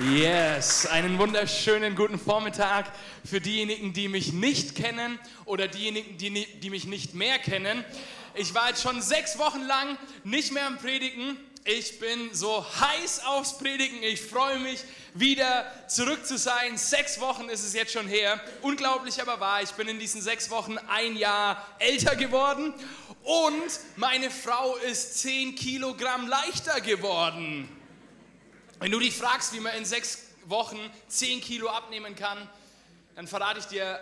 Yes, einen wunderschönen guten Vormittag für diejenigen, die mich nicht kennen oder diejenigen, die, die mich nicht mehr kennen. Ich war jetzt schon sechs Wochen lang nicht mehr am Predigen. Ich bin so heiß aufs Predigen. Ich freue mich, wieder zurück zu sein. Sechs Wochen ist es jetzt schon her. Unglaublich aber wahr. Ich bin in diesen sechs Wochen ein Jahr älter geworden und meine Frau ist zehn Kilogramm leichter geworden. Wenn du dich fragst, wie man in sechs Wochen 10 Kilo abnehmen kann, dann verrate ich dir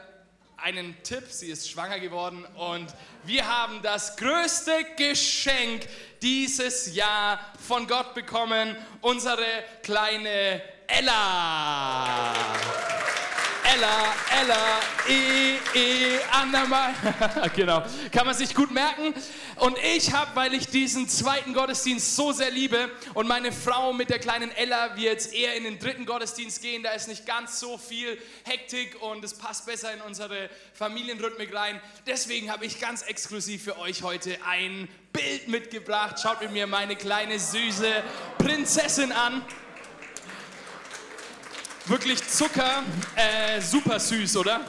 einen Tipp. Sie ist schwanger geworden und wir haben das größte Geschenk dieses Jahr von Gott bekommen, unsere kleine Ella. Ella, Ella, E, E, Annamal. genau, kann man sich gut merken. Und ich habe, weil ich diesen zweiten Gottesdienst so sehr liebe und meine Frau mit der kleinen Ella, wir jetzt eher in den dritten Gottesdienst gehen, da ist nicht ganz so viel Hektik und es passt besser in unsere Familienrhythmik rein. Deswegen habe ich ganz exklusiv für euch heute ein Bild mitgebracht. Schaut mit mir meine kleine süße Prinzessin an wirklich Zucker, äh, super süß, oder?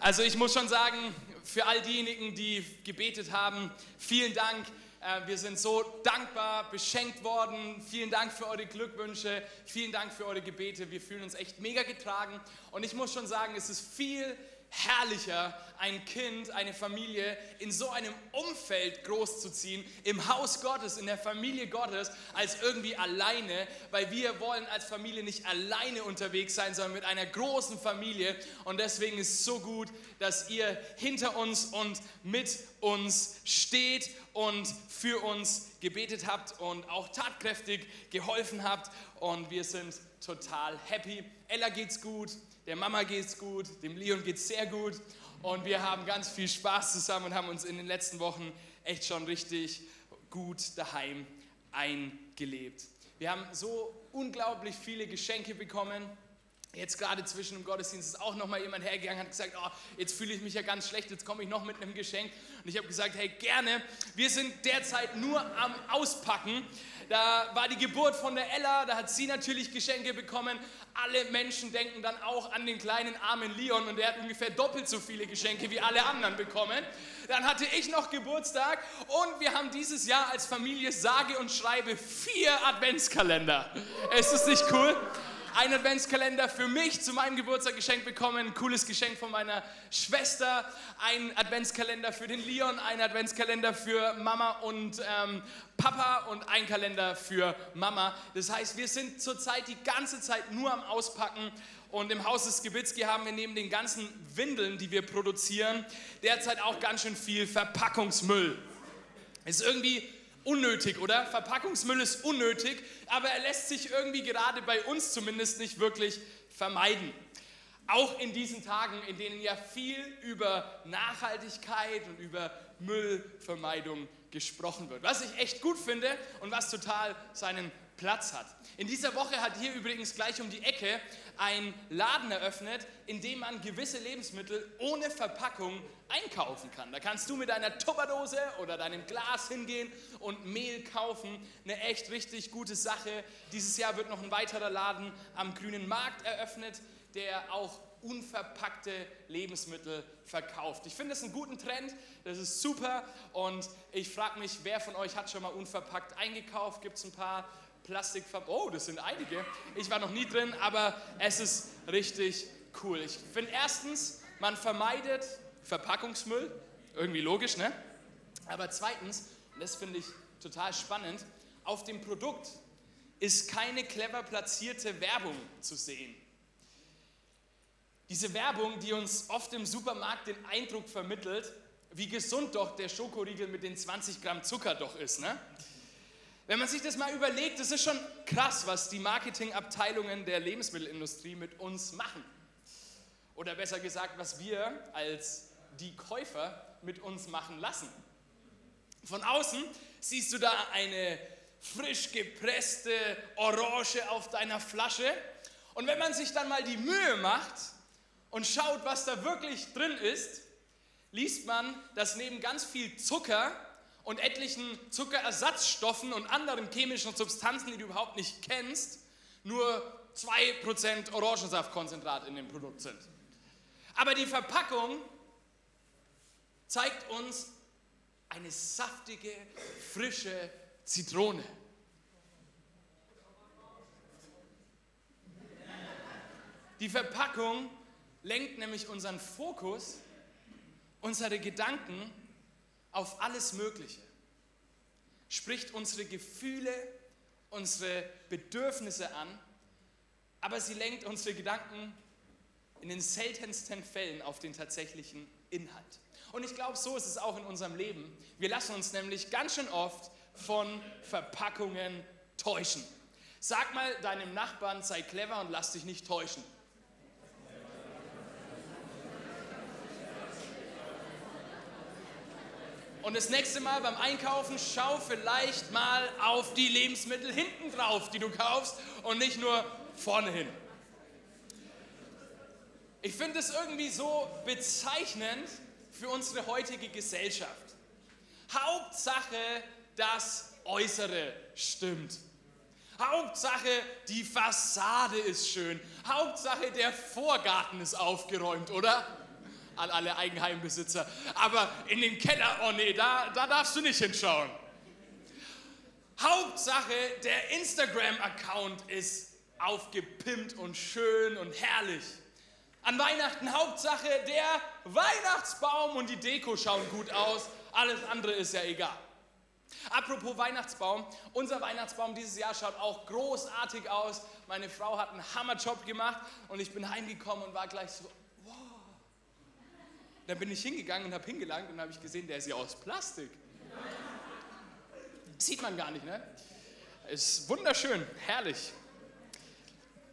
Also ich muss schon sagen, für all diejenigen, die gebetet haben, vielen Dank. Äh, wir sind so dankbar, beschenkt worden. Vielen Dank für eure Glückwünsche. Vielen Dank für eure Gebete. Wir fühlen uns echt mega getragen. Und ich muss schon sagen, es ist viel herrlicher, ein Kind, eine Familie in so einem Umfeld großzuziehen, im Haus Gottes, in der Familie Gottes, als irgendwie alleine, weil wir wollen als Familie nicht alleine unterwegs sein, sondern mit einer großen Familie. Und deswegen ist es so gut, dass ihr hinter uns und mit uns steht und für uns gebetet habt und auch tatkräftig geholfen habt. Und wir sind total happy. Ella geht's gut, der Mama geht's gut, dem Leon geht's sehr gut und wir haben ganz viel Spaß zusammen und haben uns in den letzten Wochen echt schon richtig gut daheim eingelebt. Wir haben so unglaublich viele Geschenke bekommen. Jetzt gerade zwischen dem Gottesdienst ist auch noch mal jemand hergegangen und hat gesagt, oh, jetzt fühle ich mich ja ganz schlecht, jetzt komme ich noch mit einem Geschenk. Und ich habe gesagt, hey, gerne. Wir sind derzeit nur am Auspacken. Da war die Geburt von der Ella, da hat sie natürlich Geschenke bekommen. Alle Menschen denken dann auch an den kleinen armen Leon und der hat ungefähr doppelt so viele Geschenke wie alle anderen bekommen. Dann hatte ich noch Geburtstag und wir haben dieses Jahr als Familie sage und schreibe vier Adventskalender. Ist das nicht cool? Einen Adventskalender für mich zu meinem Geburtstag geschenkt bekommen, ein cooles Geschenk von meiner Schwester, ein Adventskalender für den Leon, ein Adventskalender für Mama und ähm, Papa und ein Kalender für Mama. Das heißt, wir sind zurzeit die ganze Zeit nur am Auspacken und im Haus des Gebitzki haben wir neben den ganzen Windeln, die wir produzieren, derzeit auch ganz schön viel Verpackungsmüll. Ist irgendwie unnötig, oder? Verpackungsmüll ist unnötig, aber er lässt sich irgendwie gerade bei uns zumindest nicht wirklich vermeiden. Auch in diesen Tagen, in denen ja viel über Nachhaltigkeit und über Müllvermeidung gesprochen wird. Was ich echt gut finde und was total seinen Platz hat. In dieser Woche hat hier übrigens gleich um die Ecke ein Laden eröffnet, in dem man gewisse Lebensmittel ohne Verpackung einkaufen kann. Da kannst du mit deiner Tupperdose oder deinem Glas hingehen und Mehl kaufen. Eine echt richtig gute Sache. Dieses Jahr wird noch ein weiterer Laden am Grünen Markt eröffnet, der auch unverpackte Lebensmittel verkauft. Ich finde das einen guten Trend, das ist super und ich frage mich, wer von euch hat schon mal unverpackt eingekauft? Gibt es ein paar Plastikverpackungen? Oh, das sind einige. Ich war noch nie drin, aber es ist richtig cool. Ich finde erstens, man vermeidet Verpackungsmüll, irgendwie logisch, ne? Aber zweitens, und das finde ich total spannend, auf dem Produkt ist keine clever platzierte Werbung zu sehen. Diese Werbung, die uns oft im Supermarkt den Eindruck vermittelt, wie gesund doch der Schokoriegel mit den 20 Gramm Zucker doch ist. Ne? Wenn man sich das mal überlegt, das ist schon krass, was die Marketingabteilungen der Lebensmittelindustrie mit uns machen. Oder besser gesagt, was wir als die Käufer mit uns machen lassen. Von außen siehst du da eine frisch gepresste Orange auf deiner Flasche. Und wenn man sich dann mal die Mühe macht und schaut, was da wirklich drin ist, liest man, dass neben ganz viel Zucker und etlichen Zuckerersatzstoffen und anderen chemischen Substanzen, die du überhaupt nicht kennst, nur 2% Orangensaftkonzentrat in dem Produkt sind. Aber die Verpackung zeigt uns eine saftige, frische Zitrone. Die Verpackung lenkt nämlich unseren Fokus, unsere Gedanken auf alles Mögliche, spricht unsere Gefühle, unsere Bedürfnisse an, aber sie lenkt unsere Gedanken in den seltensten Fällen auf den tatsächlichen Inhalt. Und ich glaube, so ist es auch in unserem Leben. Wir lassen uns nämlich ganz schön oft von Verpackungen täuschen. Sag mal deinem Nachbarn, sei clever und lass dich nicht täuschen. Und das nächste Mal beim Einkaufen schau vielleicht mal auf die Lebensmittel hinten drauf, die du kaufst und nicht nur vorne hin. Ich finde es irgendwie so bezeichnend für unsere heutige Gesellschaft. Hauptsache, das Äußere stimmt. Hauptsache, die Fassade ist schön. Hauptsache, der Vorgarten ist aufgeräumt, oder? An alle Eigenheimbesitzer. Aber in den Keller, oh nee, da, da darfst du nicht hinschauen. Hauptsache, der Instagram-Account ist aufgepimpt und schön und herrlich. An Weihnachten Hauptsache, der Weihnachtsbaum und die Deko schauen gut aus. Alles andere ist ja egal. Apropos Weihnachtsbaum, unser Weihnachtsbaum dieses Jahr schaut auch großartig aus. Meine Frau hat einen Hammerjob gemacht und ich bin heimgekommen und war gleich so. Dann bin ich hingegangen und habe hingelangt und habe ich gesehen, der ist ja aus Plastik. Sieht man gar nicht, ne? Ist wunderschön, herrlich.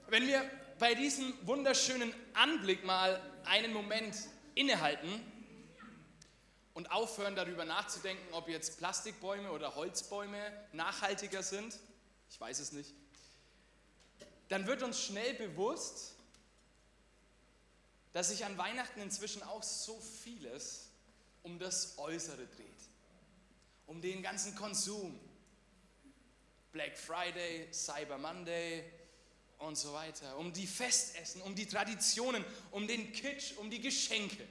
Wenn wir bei diesem wunderschönen Anblick mal einen Moment innehalten und aufhören darüber nachzudenken, ob jetzt Plastikbäume oder Holzbäume nachhaltiger sind, ich weiß es nicht, dann wird uns schnell bewusst, dass sich an Weihnachten inzwischen auch so vieles um das Äußere dreht, um den ganzen Konsum. Black Friday, Cyber Monday, und so weiter, um die Festessen, um die Traditionen, um den Kitsch, um die Geschenke.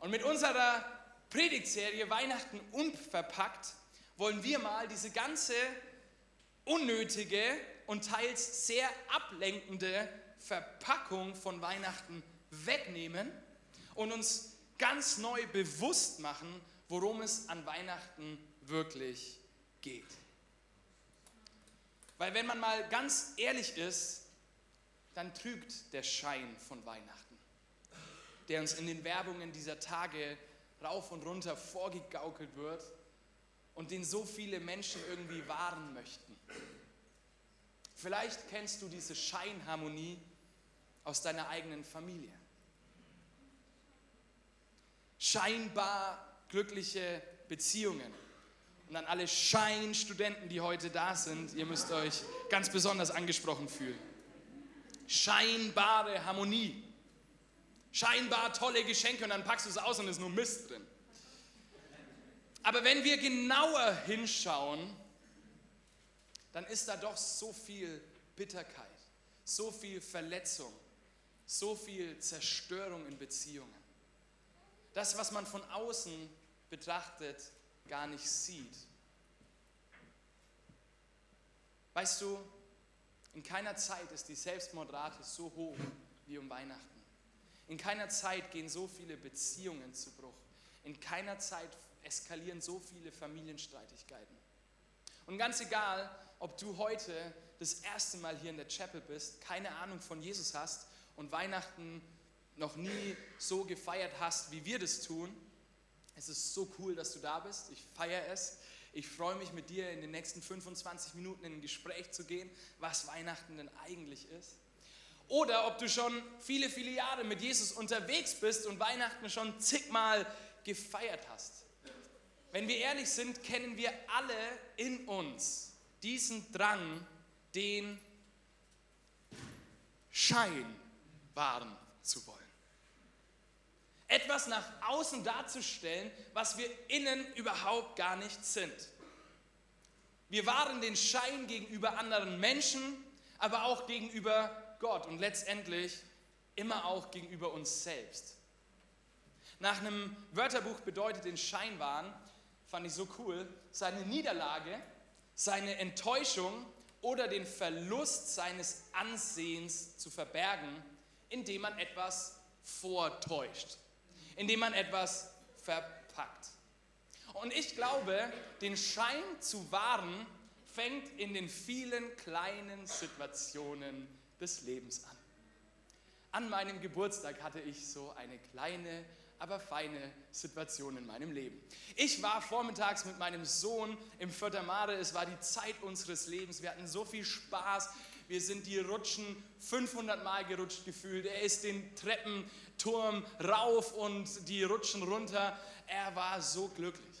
Und mit unserer Predigtserie Weihnachten unverpackt wollen wir mal diese ganze unnötige und teils sehr ablenkende Verpackung von Weihnachten wegnehmen und uns ganz neu bewusst machen, worum es an Weihnachten wirklich geht. Weil wenn man mal ganz ehrlich ist, dann trügt der Schein von Weihnachten, der uns in den Werbungen dieser Tage rauf und runter vorgegaukelt wird und den so viele Menschen irgendwie wahren möchten. Vielleicht kennst du diese Scheinharmonie aus deiner eigenen Familie. Scheinbar glückliche Beziehungen und an alle Scheinstudenten, die heute da sind, ihr müsst euch ganz besonders angesprochen fühlen. Scheinbare Harmonie. Scheinbar tolle Geschenke und dann packst du es aus und ist nur Mist drin. Aber wenn wir genauer hinschauen, dann ist da doch so viel Bitterkeit, so viel Verletzung, so viel Zerstörung in Beziehungen. Das, was man von außen betrachtet, gar nicht sieht. Weißt du, in keiner Zeit ist die Selbstmordrate so hoch wie um Weihnachten. In keiner Zeit gehen so viele Beziehungen zu Bruch. In keiner Zeit eskalieren so viele Familienstreitigkeiten. Und ganz egal, ob du heute das erste Mal hier in der Chapel bist, keine Ahnung von Jesus hast und Weihnachten noch nie so gefeiert hast, wie wir das tun, es ist so cool, dass du da bist. Ich feiere es. Ich freue mich mit dir in den nächsten 25 Minuten in ein Gespräch zu gehen, was Weihnachten denn eigentlich ist. Oder ob du schon viele, viele Jahre mit Jesus unterwegs bist und Weihnachten schon zigmal gefeiert hast. Wenn wir ehrlich sind, kennen wir alle in uns diesen Drang, den Schein wahren zu wollen etwas nach außen darzustellen, was wir innen überhaupt gar nicht sind. Wir wahren den Schein gegenüber anderen Menschen, aber auch gegenüber Gott und letztendlich immer auch gegenüber uns selbst. Nach einem Wörterbuch bedeutet den Scheinwahn, fand ich so cool, seine Niederlage, seine Enttäuschung oder den Verlust seines Ansehens zu verbergen, indem man etwas vortäuscht, indem man etwas verpackt. Und ich glaube, den Schein zu wahren fängt in den vielen kleinen Situationen des Lebens an. An meinem Geburtstag hatte ich so eine kleine aber feine Situation in meinem Leben. Ich war vormittags mit meinem Sohn im Fördermare. Es war die Zeit unseres Lebens. Wir hatten so viel Spaß. Wir sind die Rutschen 500 Mal gerutscht gefühlt. Er ist den Treppenturm rauf und die Rutschen runter. Er war so glücklich.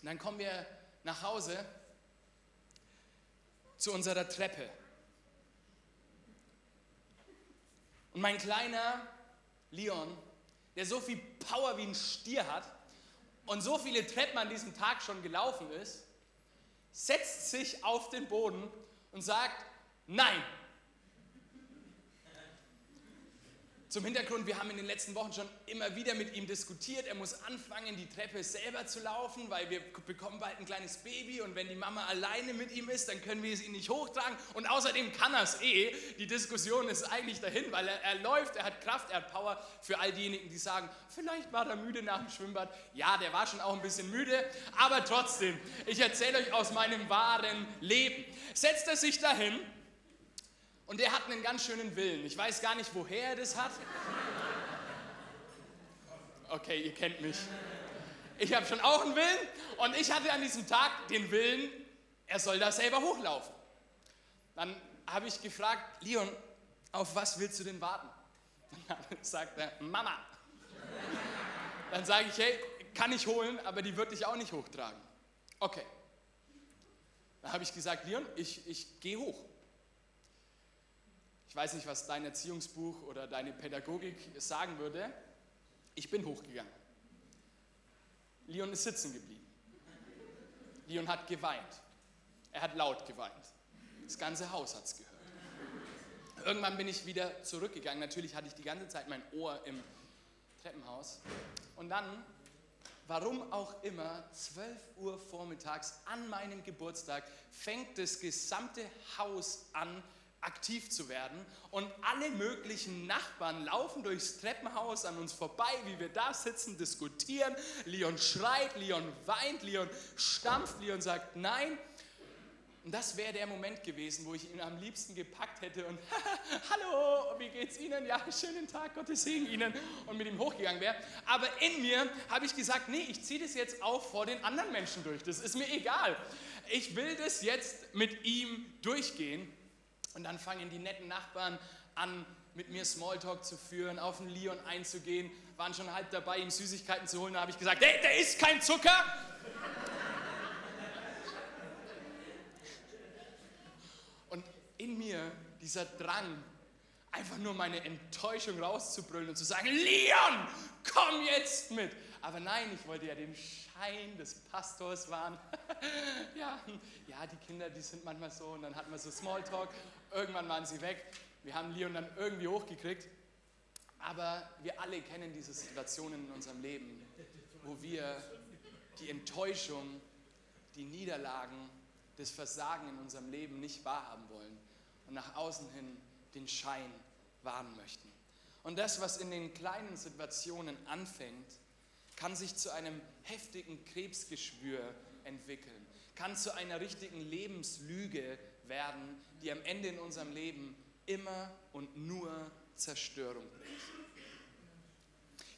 Und dann kommen wir nach Hause zu unserer Treppe. Und mein kleiner Leon der so viel Power wie ein Stier hat und so viele Treppen an diesem Tag schon gelaufen ist, setzt sich auf den Boden und sagt, nein, Zum Hintergrund, wir haben in den letzten Wochen schon immer wieder mit ihm diskutiert. Er muss anfangen, die Treppe selber zu laufen, weil wir bekommen bald ein kleines Baby und wenn die Mama alleine mit ihm ist, dann können wir es ihn nicht hochtragen. Und außerdem kann er es eh. Die Diskussion ist eigentlich dahin, weil er, er läuft, er hat Kraft, er hat Power. Für all diejenigen, die sagen, vielleicht war er müde nach dem Schwimmbad. Ja, der war schon auch ein bisschen müde, aber trotzdem, ich erzähle euch aus meinem wahren Leben. Setzt er sich dahin und der hat einen ganz schönen Willen. Ich weiß gar nicht, woher er das hat. Okay, ihr kennt mich. Ich habe schon auch einen Willen und ich hatte an diesem Tag den Willen, er soll da selber hochlaufen. Dann habe ich gefragt, Leon, auf was willst du denn warten? Dann sagt er, Mama. Dann sage ich, hey, kann ich holen, aber die wird dich auch nicht hochtragen. Okay. Dann habe ich gesagt, Leon, ich, ich gehe hoch. Ich weiß nicht, was dein Erziehungsbuch oder deine Pädagogik sagen würde. Ich bin hochgegangen. Leon ist sitzen geblieben. Leon hat geweint. Er hat laut geweint. Das ganze Haus hat es gehört. Irgendwann bin ich wieder zurückgegangen. Natürlich hatte ich die ganze Zeit mein Ohr im Treppenhaus. Und dann, warum auch immer, 12 Uhr vormittags an meinem Geburtstag fängt das gesamte Haus an aktiv zu werden. Und alle möglichen Nachbarn laufen durchs Treppenhaus an uns vorbei, wie wir da sitzen, diskutieren. Leon schreit, Leon weint, Leon stampft, Leon sagt nein. Und das wäre der Moment gewesen, wo ich ihn am liebsten gepackt hätte und Hallo, wie geht's Ihnen? Ja, schönen Tag, Gottes Segen Ihnen und mit ihm hochgegangen wäre. Aber in mir habe ich gesagt, nee, ich ziehe das jetzt auch vor den anderen Menschen durch. Das ist mir egal. Ich will das jetzt mit ihm durchgehen. Und dann fangen die netten Nachbarn an, mit mir Smalltalk zu führen, auf den Leon einzugehen, waren schon halb dabei, ihm Süßigkeiten zu holen. Da habe ich gesagt, hey, der ist kein Zucker. Und in mir dieser Drang, einfach nur meine Enttäuschung rauszubrüllen und zu sagen, Leon, komm jetzt mit. Aber nein, ich wollte ja den Schein des Pastors wahren. ja, ja, die Kinder, die sind manchmal so und dann hatten wir so Smalltalk. Irgendwann waren sie weg. Wir haben Leon dann irgendwie hochgekriegt. Aber wir alle kennen diese Situationen in unserem Leben, wo wir die Enttäuschung, die Niederlagen, das Versagen in unserem Leben nicht wahrhaben wollen und nach außen hin den Schein wahren möchten. Und das, was in den kleinen Situationen anfängt, kann sich zu einem heftigen Krebsgeschwür entwickeln, kann zu einer richtigen Lebenslüge werden, die am Ende in unserem Leben immer und nur Zerstörung bringt.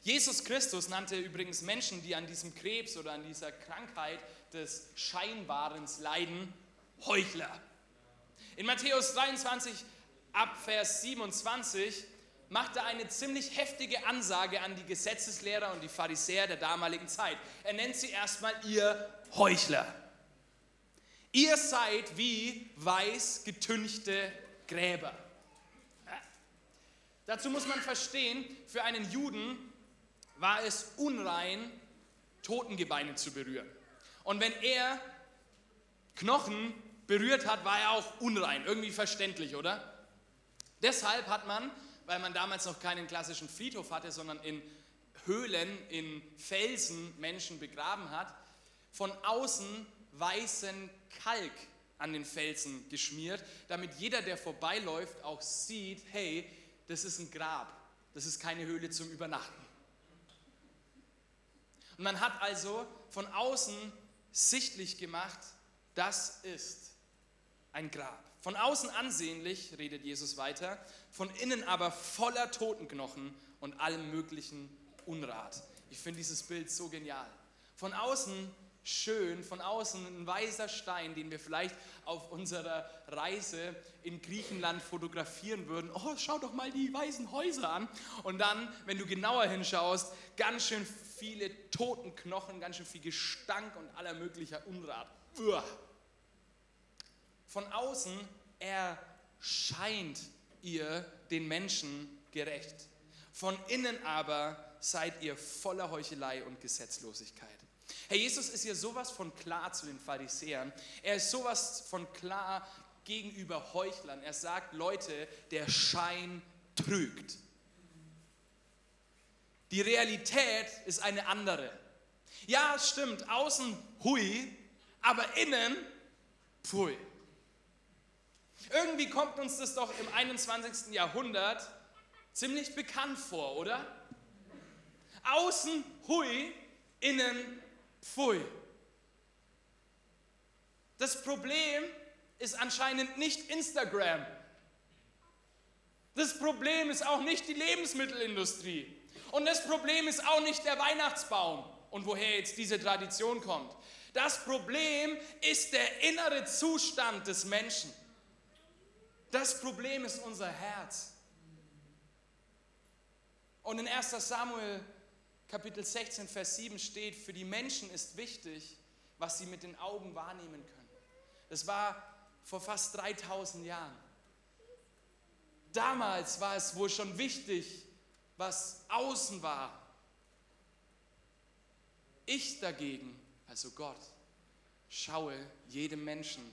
Jesus Christus nannte übrigens Menschen, die an diesem Krebs oder an dieser Krankheit des Scheinbarens leiden, Heuchler. In Matthäus 23 ab Vers 27 macht er eine ziemlich heftige Ansage an die Gesetzeslehrer und die Pharisäer der damaligen Zeit. Er nennt sie erstmal ihr Heuchler. Ihr seid wie weiß getünchte Gräber. Dazu muss man verstehen, für einen Juden war es unrein, Totengebeine zu berühren. Und wenn er Knochen berührt hat, war er auch unrein. Irgendwie verständlich, oder? Deshalb hat man, weil man damals noch keinen klassischen Friedhof hatte, sondern in Höhlen, in Felsen Menschen begraben hat, von außen weißen Kalk an den Felsen geschmiert, damit jeder, der vorbeiläuft, auch sieht, hey, das ist ein Grab, das ist keine Höhle zum Übernachten. Und man hat also von außen sichtlich gemacht, das ist ein Grab. Von außen ansehnlich, redet Jesus weiter, von innen aber voller Totenknochen und allem möglichen Unrat. Ich finde dieses Bild so genial. Von außen schön, von außen ein weißer Stein, den wir vielleicht auf unserer Reise in Griechenland fotografieren würden. Oh, schau doch mal die weißen Häuser an. Und dann, wenn du genauer hinschaust, ganz schön viele Totenknochen, ganz schön viel Gestank und aller möglicher Unrat. Uah. Von außen erscheint ihr den Menschen gerecht. Von innen aber seid ihr voller Heuchelei und Gesetzlosigkeit. Herr Jesus ist hier sowas von klar zu den Pharisäern. Er ist sowas von klar gegenüber Heuchlern. Er sagt, Leute, der Schein trügt. Die Realität ist eine andere. Ja, es stimmt, außen hui, aber innen pfui. Irgendwie kommt uns das doch im 21. Jahrhundert ziemlich bekannt vor, oder? Außen hui, innen pfui. Das Problem ist anscheinend nicht Instagram. Das Problem ist auch nicht die Lebensmittelindustrie. Und das Problem ist auch nicht der Weihnachtsbaum und woher jetzt diese Tradition kommt. Das Problem ist der innere Zustand des Menschen. Das Problem ist unser Herz. Und in 1 Samuel Kapitel 16, Vers 7 steht, für die Menschen ist wichtig, was sie mit den Augen wahrnehmen können. Das war vor fast 3000 Jahren. Damals war es wohl schon wichtig, was außen war. Ich dagegen, also Gott, schaue jedem Menschen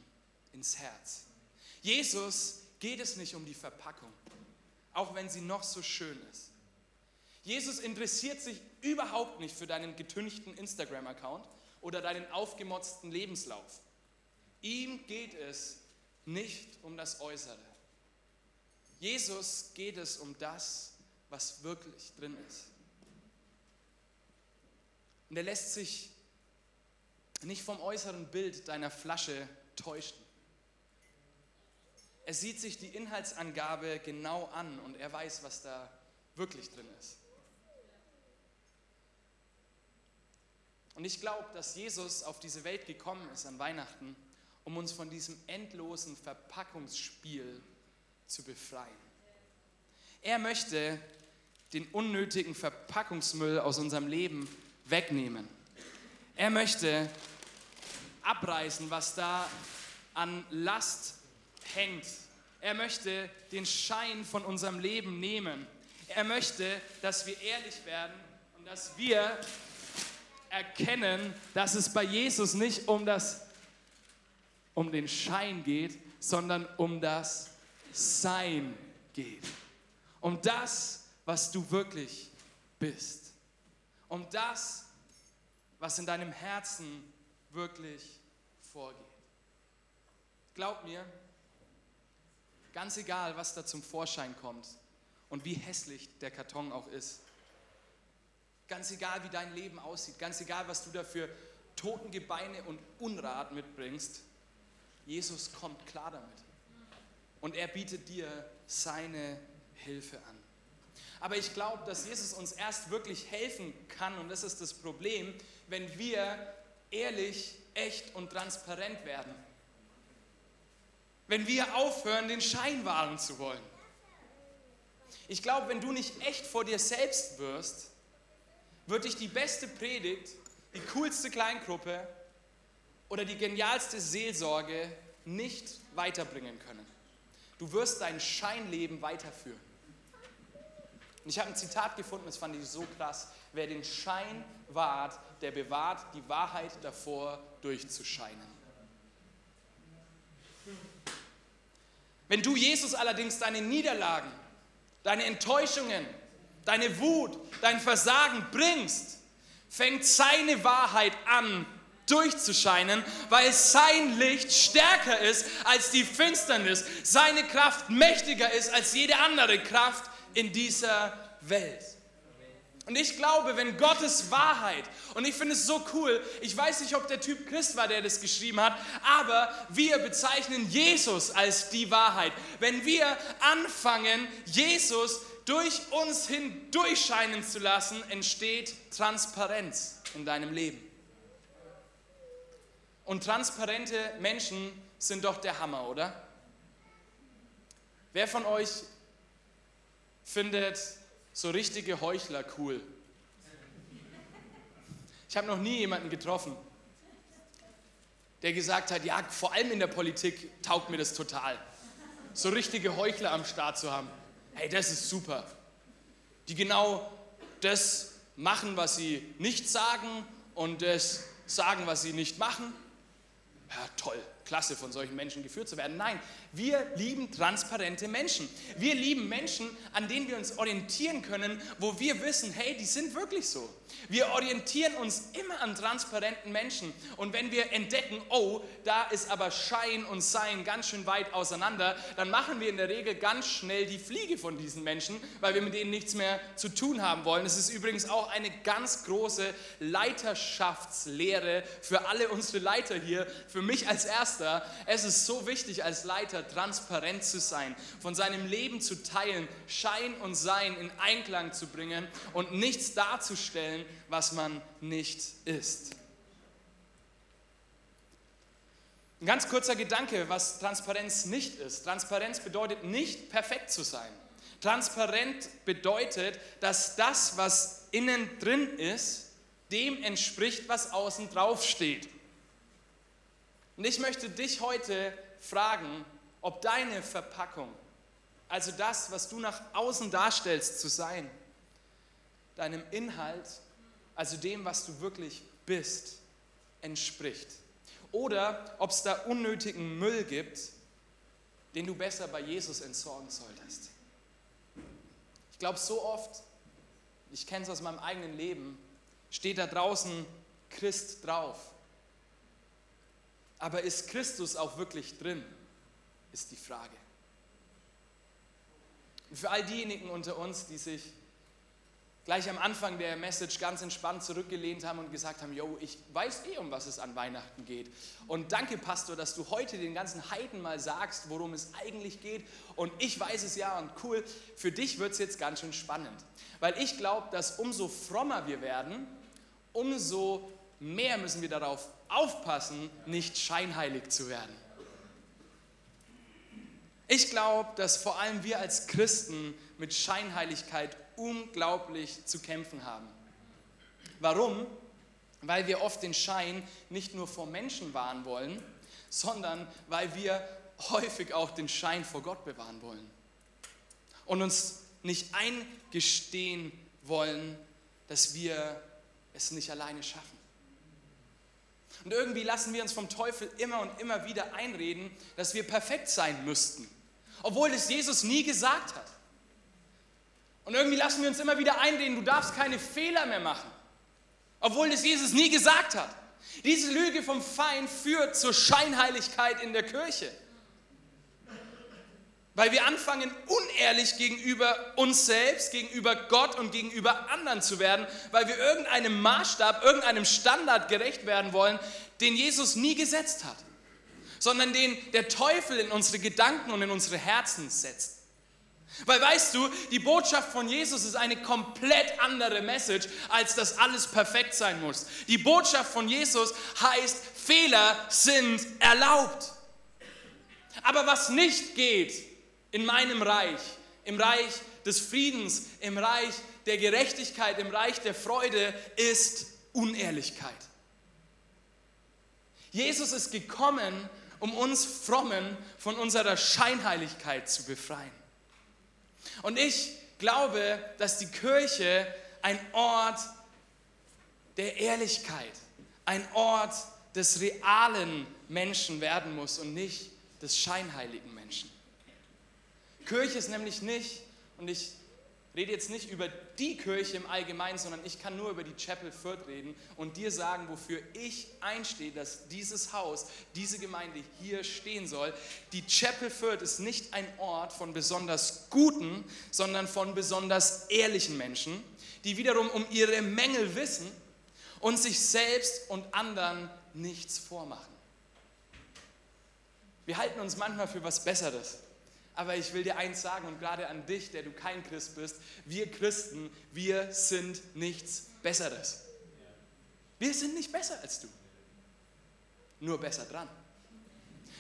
ins Herz. Jesus geht es nicht um die Verpackung, auch wenn sie noch so schön ist. Jesus interessiert sich überhaupt nicht für deinen getünchten Instagram-Account oder deinen aufgemotzten Lebenslauf. Ihm geht es nicht um das Äußere. Jesus geht es um das, was wirklich drin ist. Und er lässt sich nicht vom äußeren Bild deiner Flasche täuschen. Er sieht sich die Inhaltsangabe genau an und er weiß, was da wirklich drin ist. Und ich glaube, dass Jesus auf diese Welt gekommen ist an Weihnachten, um uns von diesem endlosen Verpackungsspiel zu befreien. Er möchte den unnötigen Verpackungsmüll aus unserem Leben wegnehmen. Er möchte abreißen, was da an Last hängt. Er möchte den Schein von unserem Leben nehmen. Er möchte, dass wir ehrlich werden und dass wir erkennen, dass es bei Jesus nicht um, das, um den Schein geht, sondern um das Sein geht. Um das, was du wirklich bist. Um das, was in deinem Herzen wirklich vorgeht. Glaub mir, Ganz egal, was da zum Vorschein kommt und wie hässlich der Karton auch ist. Ganz egal, wie dein Leben aussieht. Ganz egal, was du da für Totengebeine und Unrat mitbringst. Jesus kommt klar damit. Und er bietet dir seine Hilfe an. Aber ich glaube, dass Jesus uns erst wirklich helfen kann, und das ist das Problem, wenn wir ehrlich, echt und transparent werden wenn wir aufhören, den Schein wahren zu wollen. Ich glaube, wenn du nicht echt vor dir selbst wirst, wird dich die beste Predigt, die coolste Kleingruppe oder die genialste Seelsorge nicht weiterbringen können. Du wirst dein Scheinleben weiterführen. Und ich habe ein Zitat gefunden, das fand ich so krass. Wer den Schein wahrt, der bewahrt die Wahrheit davor durchzuscheinen. Wenn du Jesus allerdings deine Niederlagen, deine Enttäuschungen, deine Wut, dein Versagen bringst, fängt seine Wahrheit an durchzuscheinen, weil sein Licht stärker ist als die Finsternis, seine Kraft mächtiger ist als jede andere Kraft in dieser Welt. Und ich glaube, wenn Gottes Wahrheit, und ich finde es so cool, ich weiß nicht, ob der Typ Christ war, der das geschrieben hat, aber wir bezeichnen Jesus als die Wahrheit. Wenn wir anfangen, Jesus durch uns hindurchscheinen zu lassen, entsteht Transparenz in deinem Leben. Und transparente Menschen sind doch der Hammer, oder? Wer von euch findet so richtige Heuchler cool? Ich habe noch nie jemanden getroffen, der gesagt hat, ja, vor allem in der Politik taugt mir das total. So richtige Heuchler am Start zu haben. Hey, das ist super. Die genau das machen, was sie nicht sagen und das sagen, was sie nicht machen ja, toll, klasse, von solchen Menschen geführt zu werden. Nein, wir lieben transparente Menschen. Wir lieben Menschen, an denen wir uns orientieren können, wo wir wissen, hey, die sind wirklich so. Wir orientieren uns immer an transparenten Menschen. Und wenn wir entdecken, oh, da ist aber Schein und Sein ganz schön weit auseinander, dann machen wir in der Regel ganz schnell die Fliege von diesen Menschen, weil wir mit denen nichts mehr zu tun haben wollen. Es ist übrigens auch eine ganz große Leiterschaftslehre für alle unsere Leiter hier, für mich als Erster. Es ist so wichtig, als Leiter transparent zu sein, von seinem Leben zu teilen, Schein und Sein in Einklang zu bringen und nichts darzustellen, was man nicht ist. Ein ganz kurzer Gedanke, was Transparenz nicht ist. Transparenz bedeutet nicht perfekt zu sein. Transparent bedeutet, dass das, was innen drin ist, dem entspricht, was außen drauf steht. Und ich möchte dich heute fragen, ob deine Verpackung, also das, was du nach außen darstellst zu sein, deinem Inhalt, also dem, was du wirklich bist, entspricht. Oder ob es da unnötigen Müll gibt, den du besser bei Jesus entsorgen solltest. Ich glaube, so oft, ich kenne es aus meinem eigenen Leben, steht da draußen Christ drauf. Aber ist Christus auch wirklich drin, ist die Frage. Und für all diejenigen unter uns, die sich gleich am Anfang der Message ganz entspannt zurückgelehnt haben und gesagt haben, yo, ich weiß eh, um was es an Weihnachten geht. Und danke, Pastor, dass du heute den ganzen Heiden mal sagst, worum es eigentlich geht. Und ich weiß es ja und cool, für dich wird es jetzt ganz schön spannend. Weil ich glaube, dass umso frommer wir werden, umso mehr müssen wir darauf aufpassen, nicht scheinheilig zu werden. Ich glaube, dass vor allem wir als Christen mit Scheinheiligkeit unglaublich zu kämpfen haben. Warum? Weil wir oft den Schein nicht nur vor Menschen wahren wollen, sondern weil wir häufig auch den Schein vor Gott bewahren wollen. Und uns nicht eingestehen wollen, dass wir es nicht alleine schaffen. Und irgendwie lassen wir uns vom Teufel immer und immer wieder einreden, dass wir perfekt sein müssten, obwohl es Jesus nie gesagt hat. Und irgendwie lassen wir uns immer wieder einreden, du darfst keine Fehler mehr machen. Obwohl es Jesus nie gesagt hat. Diese Lüge vom Feind führt zur Scheinheiligkeit in der Kirche. Weil wir anfangen, unehrlich gegenüber uns selbst, gegenüber Gott und gegenüber anderen zu werden, weil wir irgendeinem Maßstab, irgendeinem Standard gerecht werden wollen, den Jesus nie gesetzt hat, sondern den der Teufel in unsere Gedanken und in unsere Herzen setzt. Weil weißt du, die Botschaft von Jesus ist eine komplett andere Message, als dass alles perfekt sein muss. Die Botschaft von Jesus heißt, Fehler sind erlaubt. Aber was nicht geht in meinem Reich, im Reich des Friedens, im Reich der Gerechtigkeit, im Reich der Freude, ist Unehrlichkeit. Jesus ist gekommen, um uns Frommen von unserer Scheinheiligkeit zu befreien. Und ich glaube, dass die Kirche ein Ort der Ehrlichkeit, ein Ort des realen Menschen werden muss und nicht des scheinheiligen Menschen. Kirche ist nämlich nicht, und ich rede jetzt nicht über die Kirche im Allgemeinen, sondern ich kann nur über die Chapel Fürth reden und dir sagen, wofür ich einstehe, dass dieses Haus, diese Gemeinde hier stehen soll. Die Chapel Fürth ist nicht ein Ort von besonders guten, sondern von besonders ehrlichen Menschen, die wiederum um ihre Mängel wissen und sich selbst und anderen nichts vormachen. Wir halten uns manchmal für was Besseres. Aber ich will dir eins sagen und gerade an dich, der du kein Christ bist, wir Christen, wir sind nichts Besseres. Wir sind nicht besser als du, nur besser dran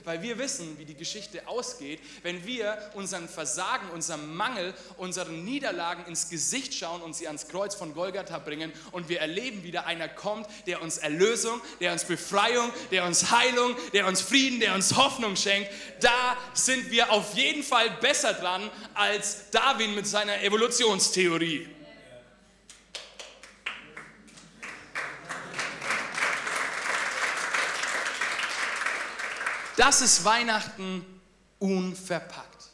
weil wir wissen, wie die Geschichte ausgeht, wenn wir unseren Versagen, unserem Mangel, unseren Niederlagen ins Gesicht schauen und sie ans Kreuz von Golgatha bringen und wir erleben, wie da einer kommt, der uns Erlösung, der uns Befreiung, der uns Heilung, der uns Frieden, der uns Hoffnung schenkt, da sind wir auf jeden Fall besser dran als Darwin mit seiner Evolutionstheorie. Das ist Weihnachten unverpackt.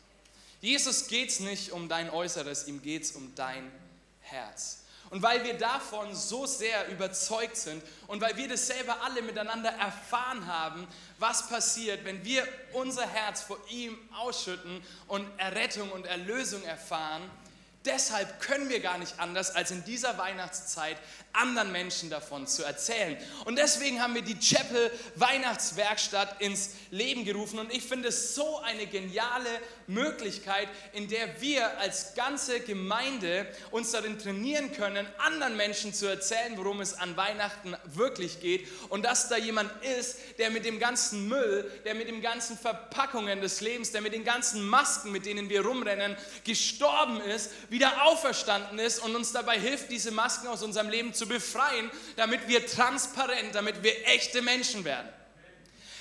Jesus geht es nicht um dein Äußeres, ihm geht es um dein Herz. Und weil wir davon so sehr überzeugt sind und weil wir das selber alle miteinander erfahren haben, was passiert, wenn wir unser Herz vor ihm ausschütten und Errettung und Erlösung erfahren, deshalb können wir gar nicht anders, als in dieser Weihnachtszeit anderen Menschen davon zu erzählen. Und deswegen haben wir die Chapel Weihnachtswerkstatt ins Leben gerufen. Und ich finde es so eine geniale Möglichkeit, in der wir als ganze Gemeinde uns darin trainieren können, anderen Menschen zu erzählen, worum es an Weihnachten wirklich geht. Und dass da jemand ist, der mit dem ganzen Müll, der mit den ganzen Verpackungen des Lebens, der mit den ganzen Masken, mit denen wir rumrennen, gestorben ist, wieder auferstanden ist und uns dabei hilft, diese Masken aus unserem Leben zu befreien, damit wir transparent, damit wir echte Menschen werden.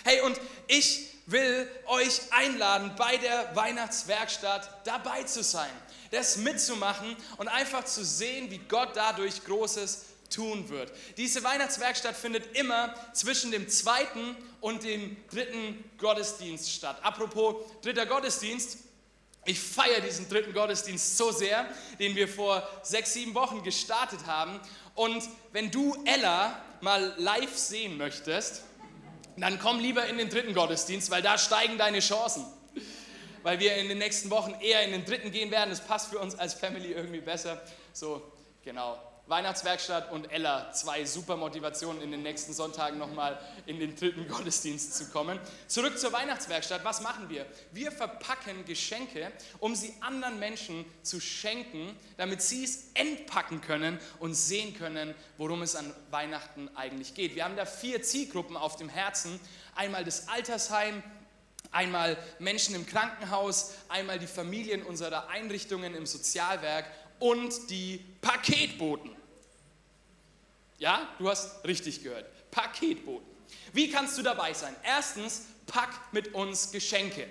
Hey, und ich will euch einladen, bei der Weihnachtswerkstatt dabei zu sein, das mitzumachen und einfach zu sehen, wie Gott dadurch Großes tun wird. Diese Weihnachtswerkstatt findet immer zwischen dem zweiten und dem dritten Gottesdienst statt. Apropos dritter Gottesdienst, ich feiere diesen dritten Gottesdienst so sehr, den wir vor sechs, sieben Wochen gestartet haben. Und wenn du Ella mal live sehen möchtest, dann komm lieber in den dritten Gottesdienst, weil da steigen deine Chancen. Weil wir in den nächsten Wochen eher in den dritten gehen werden. Das passt für uns als Family irgendwie besser. So, genau. Weihnachtswerkstatt und Ella, zwei super Motivationen in den nächsten Sonntagen nochmal in den dritten Gottesdienst zu kommen. Zurück zur Weihnachtswerkstatt, was machen wir? Wir verpacken Geschenke, um sie anderen Menschen zu schenken, damit sie es entpacken können und sehen können, worum es an Weihnachten eigentlich geht. Wir haben da vier Zielgruppen auf dem Herzen. Einmal das Altersheim, einmal Menschen im Krankenhaus, einmal die Familien unserer Einrichtungen im Sozialwerk und die Paketboten. Ja, du hast richtig gehört. Paketboten. Wie kannst du dabei sein? Erstens, pack mit uns Geschenke.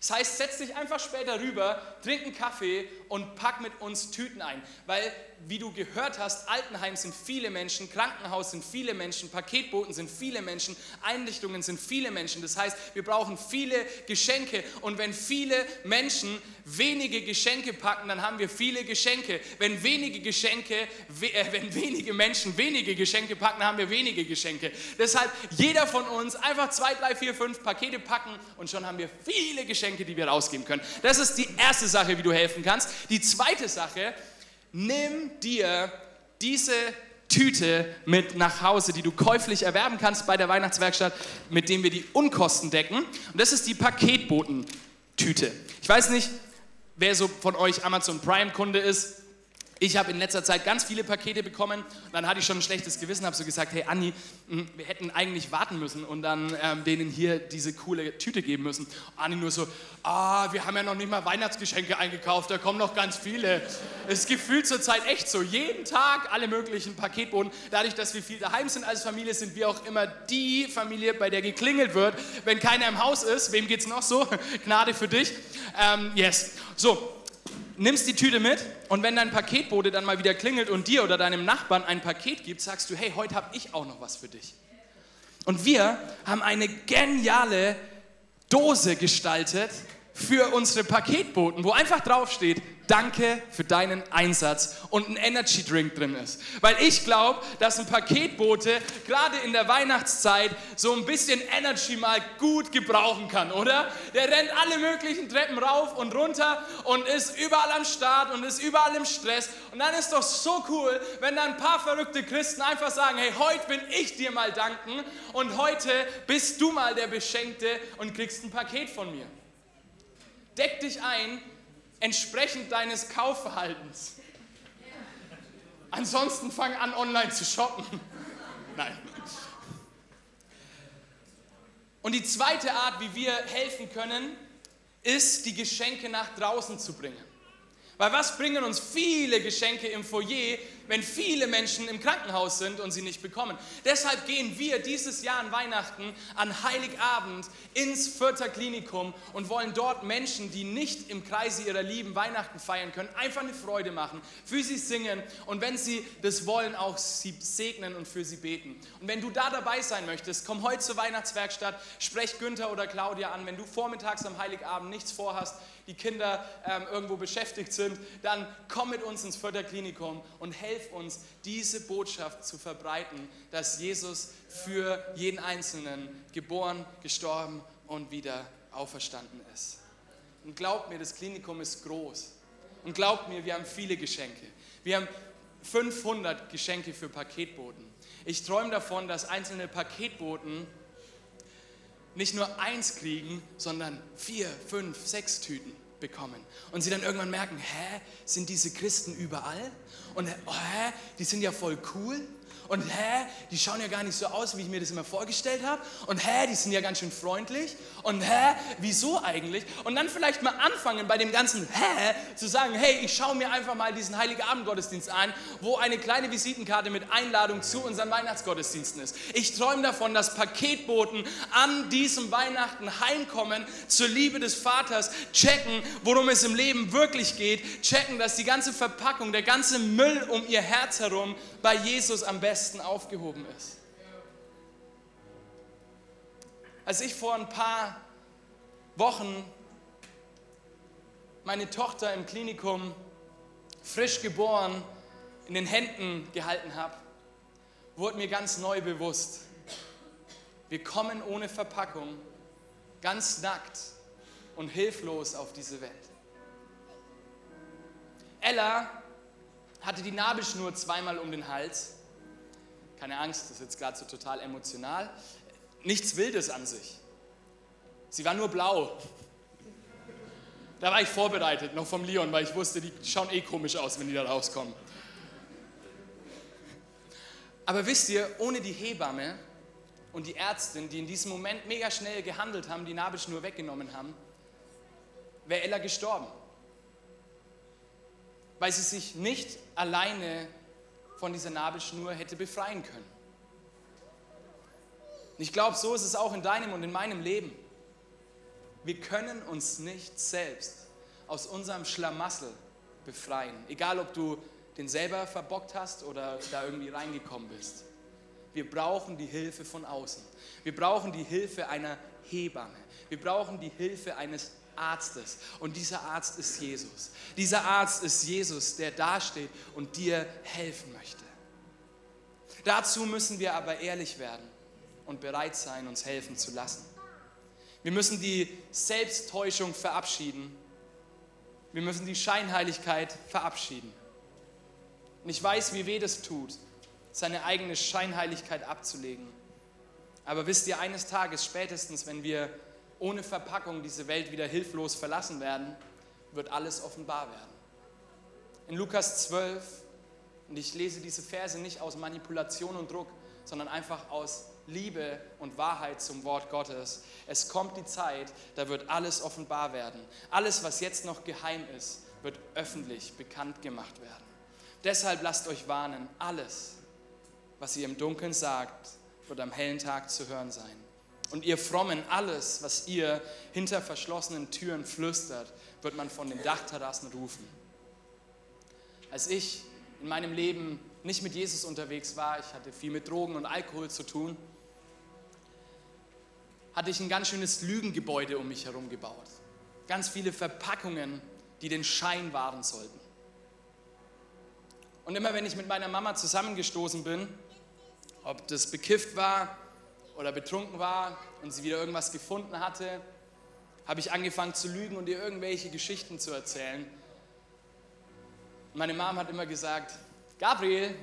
Das heißt, setz dich einfach später rüber, trink einen Kaffee und pack mit uns Tüten ein. Weil, wie du gehört hast, Altenheim sind viele Menschen, Krankenhaus sind viele Menschen, Paketboten sind viele Menschen, Einrichtungen sind viele Menschen. Das heißt, wir brauchen viele Geschenke. Und wenn viele Menschen wenige Geschenke packen, dann haben wir viele Geschenke. Wenn wenige Geschenke, äh, wenn wenige Menschen wenige Geschenke packen, dann haben wir wenige Geschenke. Deshalb jeder von uns einfach zwei, drei, vier, fünf Pakete packen und schon haben wir viele Geschenke, die wir rausgeben können. Das ist die erste Sache, wie du helfen kannst. Die zweite Sache, nimm dir diese Tüte mit nach Hause, die du käuflich erwerben kannst bei der Weihnachtswerkstatt, mit dem wir die Unkosten decken. Und das ist die Paketbotentüte. Ich weiß nicht, wer so von euch Amazon Prime Kunde ist. Ich habe in letzter Zeit ganz viele Pakete bekommen dann hatte ich schon ein schlechtes Gewissen, habe so gesagt, hey Anni, hm, wir hätten eigentlich warten müssen und dann ähm, denen hier diese coole Tüte geben müssen. Anni nur so, ah, wir haben ja noch nicht mal Weihnachtsgeschenke eingekauft, da kommen noch ganz viele. Es gefühlt zurzeit echt so, jeden Tag alle möglichen Paketboden. Dadurch, dass wir viel daheim sind als Familie, sind wir auch immer die Familie, bei der geklingelt wird, wenn keiner im Haus ist. Wem geht es noch so? Gnade für dich. Ähm, yes. So, nimmst die Tüte mit und wenn dein Paketbote dann mal wieder klingelt und dir oder deinem Nachbarn ein Paket gibt, sagst du, hey, heute habe ich auch noch was für dich. Und wir haben eine geniale Dose gestaltet für unsere Paketboten, wo einfach draufsteht, danke für deinen Einsatz und ein Energy Drink drin ist. Weil ich glaube, dass ein Paketbote gerade in der Weihnachtszeit so ein bisschen Energy mal gut gebrauchen kann, oder? Der rennt alle möglichen Treppen rauf und runter und ist überall am Start und ist überall im Stress. Und dann ist doch so cool, wenn da ein paar verrückte Christen einfach sagen, hey, heute bin ich dir mal danken und heute bist du mal der Beschenkte und kriegst ein Paket von mir. Deck dich ein entsprechend deines Kaufverhaltens. Ansonsten fang an, online zu shoppen. Nein. Und die zweite Art, wie wir helfen können, ist, die Geschenke nach draußen zu bringen. Weil was bringen uns viele Geschenke im Foyer, wenn viele Menschen im Krankenhaus sind und sie nicht bekommen? Deshalb gehen wir dieses Jahr an Weihnachten, an Heiligabend ins Fürther Klinikum und wollen dort Menschen, die nicht im Kreise ihrer Lieben Weihnachten feiern können, einfach eine Freude machen, für sie singen und wenn sie das wollen, auch sie segnen und für sie beten. Und wenn du da dabei sein möchtest, komm heute zur Weihnachtswerkstatt, sprech Günther oder Claudia an. Wenn du vormittags am Heiligabend nichts vorhast, die Kinder ähm, irgendwo beschäftigt sind, dann komm mit uns ins Förderklinikum und helf uns, diese Botschaft zu verbreiten, dass Jesus für jeden Einzelnen geboren, gestorben und wieder auferstanden ist. Und glaubt mir, das Klinikum ist groß. Und glaubt mir, wir haben viele Geschenke. Wir haben 500 Geschenke für Paketboten. Ich träume davon, dass einzelne Paketboten nicht nur eins kriegen, sondern vier, fünf, sechs Tüten bekommen. Und sie dann irgendwann merken, hä, sind diese Christen überall? Und oh, hä, die sind ja voll cool und hä, die schauen ja gar nicht so aus, wie ich mir das immer vorgestellt habe und hä, die sind ja ganz schön freundlich und hä, wieso eigentlich? Und dann vielleicht mal anfangen bei dem ganzen hä zu sagen, hey, ich schaue mir einfach mal diesen Heiligabend-Gottesdienst an, wo eine kleine Visitenkarte mit Einladung zu unseren Weihnachtsgottesdiensten ist. Ich träume davon, dass Paketboten an diesem Weihnachten heimkommen, zur Liebe des Vaters, checken, worum es im Leben wirklich geht, checken, dass die ganze Verpackung, der ganze Müll um ihr Herz herum bei Jesus am besten aufgehoben ist. Als ich vor ein paar Wochen meine Tochter im Klinikum frisch geboren in den Händen gehalten habe, wurde mir ganz neu bewusst, wir kommen ohne Verpackung, ganz nackt und hilflos auf diese Welt. Ella hatte die Nabelschnur zweimal um den Hals. Keine Angst, das ist jetzt gerade so total emotional. Nichts Wildes an sich. Sie war nur blau. Da war ich vorbereitet, noch vom Leon, weil ich wusste, die schauen eh komisch aus, wenn die da rauskommen. Aber wisst ihr, ohne die Hebamme und die Ärztin, die in diesem Moment mega schnell gehandelt haben, die Nabelschnur weggenommen haben, wäre Ella gestorben weil sie sich nicht alleine von dieser Nabelschnur hätte befreien können. Und ich glaube, so ist es auch in deinem und in meinem Leben. Wir können uns nicht selbst aus unserem Schlamassel befreien, egal ob du den selber verbockt hast oder da irgendwie reingekommen bist. Wir brauchen die Hilfe von außen. Wir brauchen die Hilfe einer Hebamme. Wir brauchen die Hilfe eines Arztes. Und dieser Arzt ist Jesus. Dieser Arzt ist Jesus, der dasteht und dir helfen möchte. Dazu müssen wir aber ehrlich werden und bereit sein, uns helfen zu lassen. Wir müssen die Selbsttäuschung verabschieden. Wir müssen die Scheinheiligkeit verabschieden. Und ich weiß, wie weh das tut, seine eigene Scheinheiligkeit abzulegen. Aber wisst ihr, eines Tages spätestens, wenn wir ohne Verpackung diese Welt wieder hilflos verlassen werden, wird alles offenbar werden. In Lukas 12, und ich lese diese Verse nicht aus Manipulation und Druck, sondern einfach aus Liebe und Wahrheit zum Wort Gottes. Es kommt die Zeit, da wird alles offenbar werden. Alles, was jetzt noch geheim ist, wird öffentlich bekannt gemacht werden. Deshalb lasst euch warnen, alles, was ihr im Dunkeln sagt, wird am hellen Tag zu hören sein. Und ihr Frommen, alles, was ihr hinter verschlossenen Türen flüstert, wird man von den Dachterrassen rufen. Als ich in meinem Leben nicht mit Jesus unterwegs war, ich hatte viel mit Drogen und Alkohol zu tun, hatte ich ein ganz schönes Lügengebäude um mich herum gebaut. ganz viele Verpackungen, die den Schein wahren sollten. Und immer wenn ich mit meiner Mama zusammengestoßen bin, ob das bekifft war oder betrunken war und sie wieder irgendwas gefunden hatte, habe ich angefangen zu lügen und ihr irgendwelche Geschichten zu erzählen. Meine Mom hat immer gesagt, Gabriel,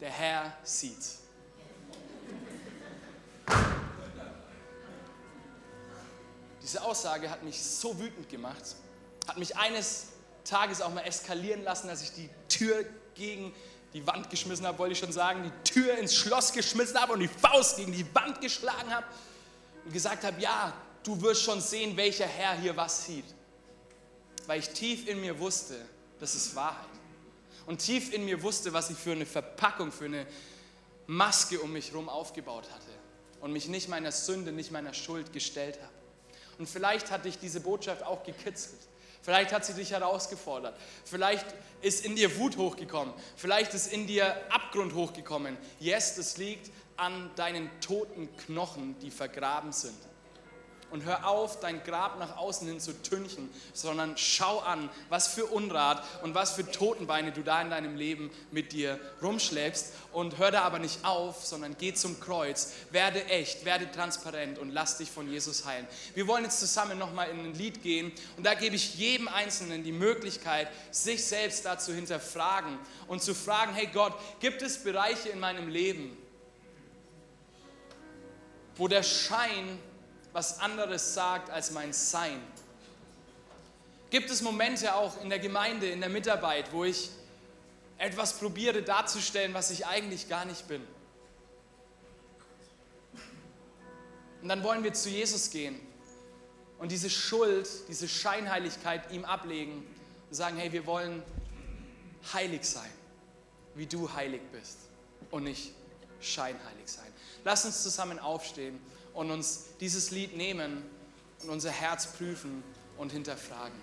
der Herr sieht. Diese Aussage hat mich so wütend gemacht, hat mich eines Tages auch mal eskalieren lassen, dass ich die Tür gegen die Wand geschmissen habe, wollte ich schon sagen, die Tür ins Schloss geschmissen habe und die Faust gegen die Wand geschlagen habe und gesagt habe, ja, du wirst schon sehen, welcher Herr hier was sieht. Weil ich tief in mir wusste, das ist Wahrheit. Und tief in mir wusste, was ich für eine Verpackung, für eine Maske um mich herum aufgebaut hatte. Und mich nicht meiner Sünde, nicht meiner Schuld gestellt habe. Und vielleicht hat dich diese Botschaft auch gekitzelt. Vielleicht hat sie dich herausgefordert. Vielleicht ist in dir Wut hochgekommen. Vielleicht ist in dir Abgrund hochgekommen. Yes, das liegt an deinen toten Knochen, die vergraben sind. Und hör auf, dein Grab nach außen hin zu tünchen, sondern schau an, was für Unrat und was für Totenbeine du da in deinem Leben mit dir rumschleppst. Und hör da aber nicht auf, sondern geh zum Kreuz, werde echt, werde transparent und lass dich von Jesus heilen. Wir wollen jetzt zusammen nochmal in ein Lied gehen und da gebe ich jedem Einzelnen die Möglichkeit, sich selbst da zu hinterfragen und zu fragen, hey Gott, gibt es Bereiche in meinem Leben, wo der Schein was anderes sagt als mein Sein? Gibt es Momente auch in der Gemeinde, in der Mitarbeit, wo ich etwas probiere darzustellen, was ich eigentlich gar nicht bin? Und dann wollen wir zu Jesus gehen und diese Schuld, diese Scheinheiligkeit ihm ablegen und sagen, hey, wir wollen heilig sein, wie du heilig bist und nicht scheinheilig sein. Lass uns zusammen aufstehen und uns dieses Lied nehmen und unser Herz prüfen und hinterfragen.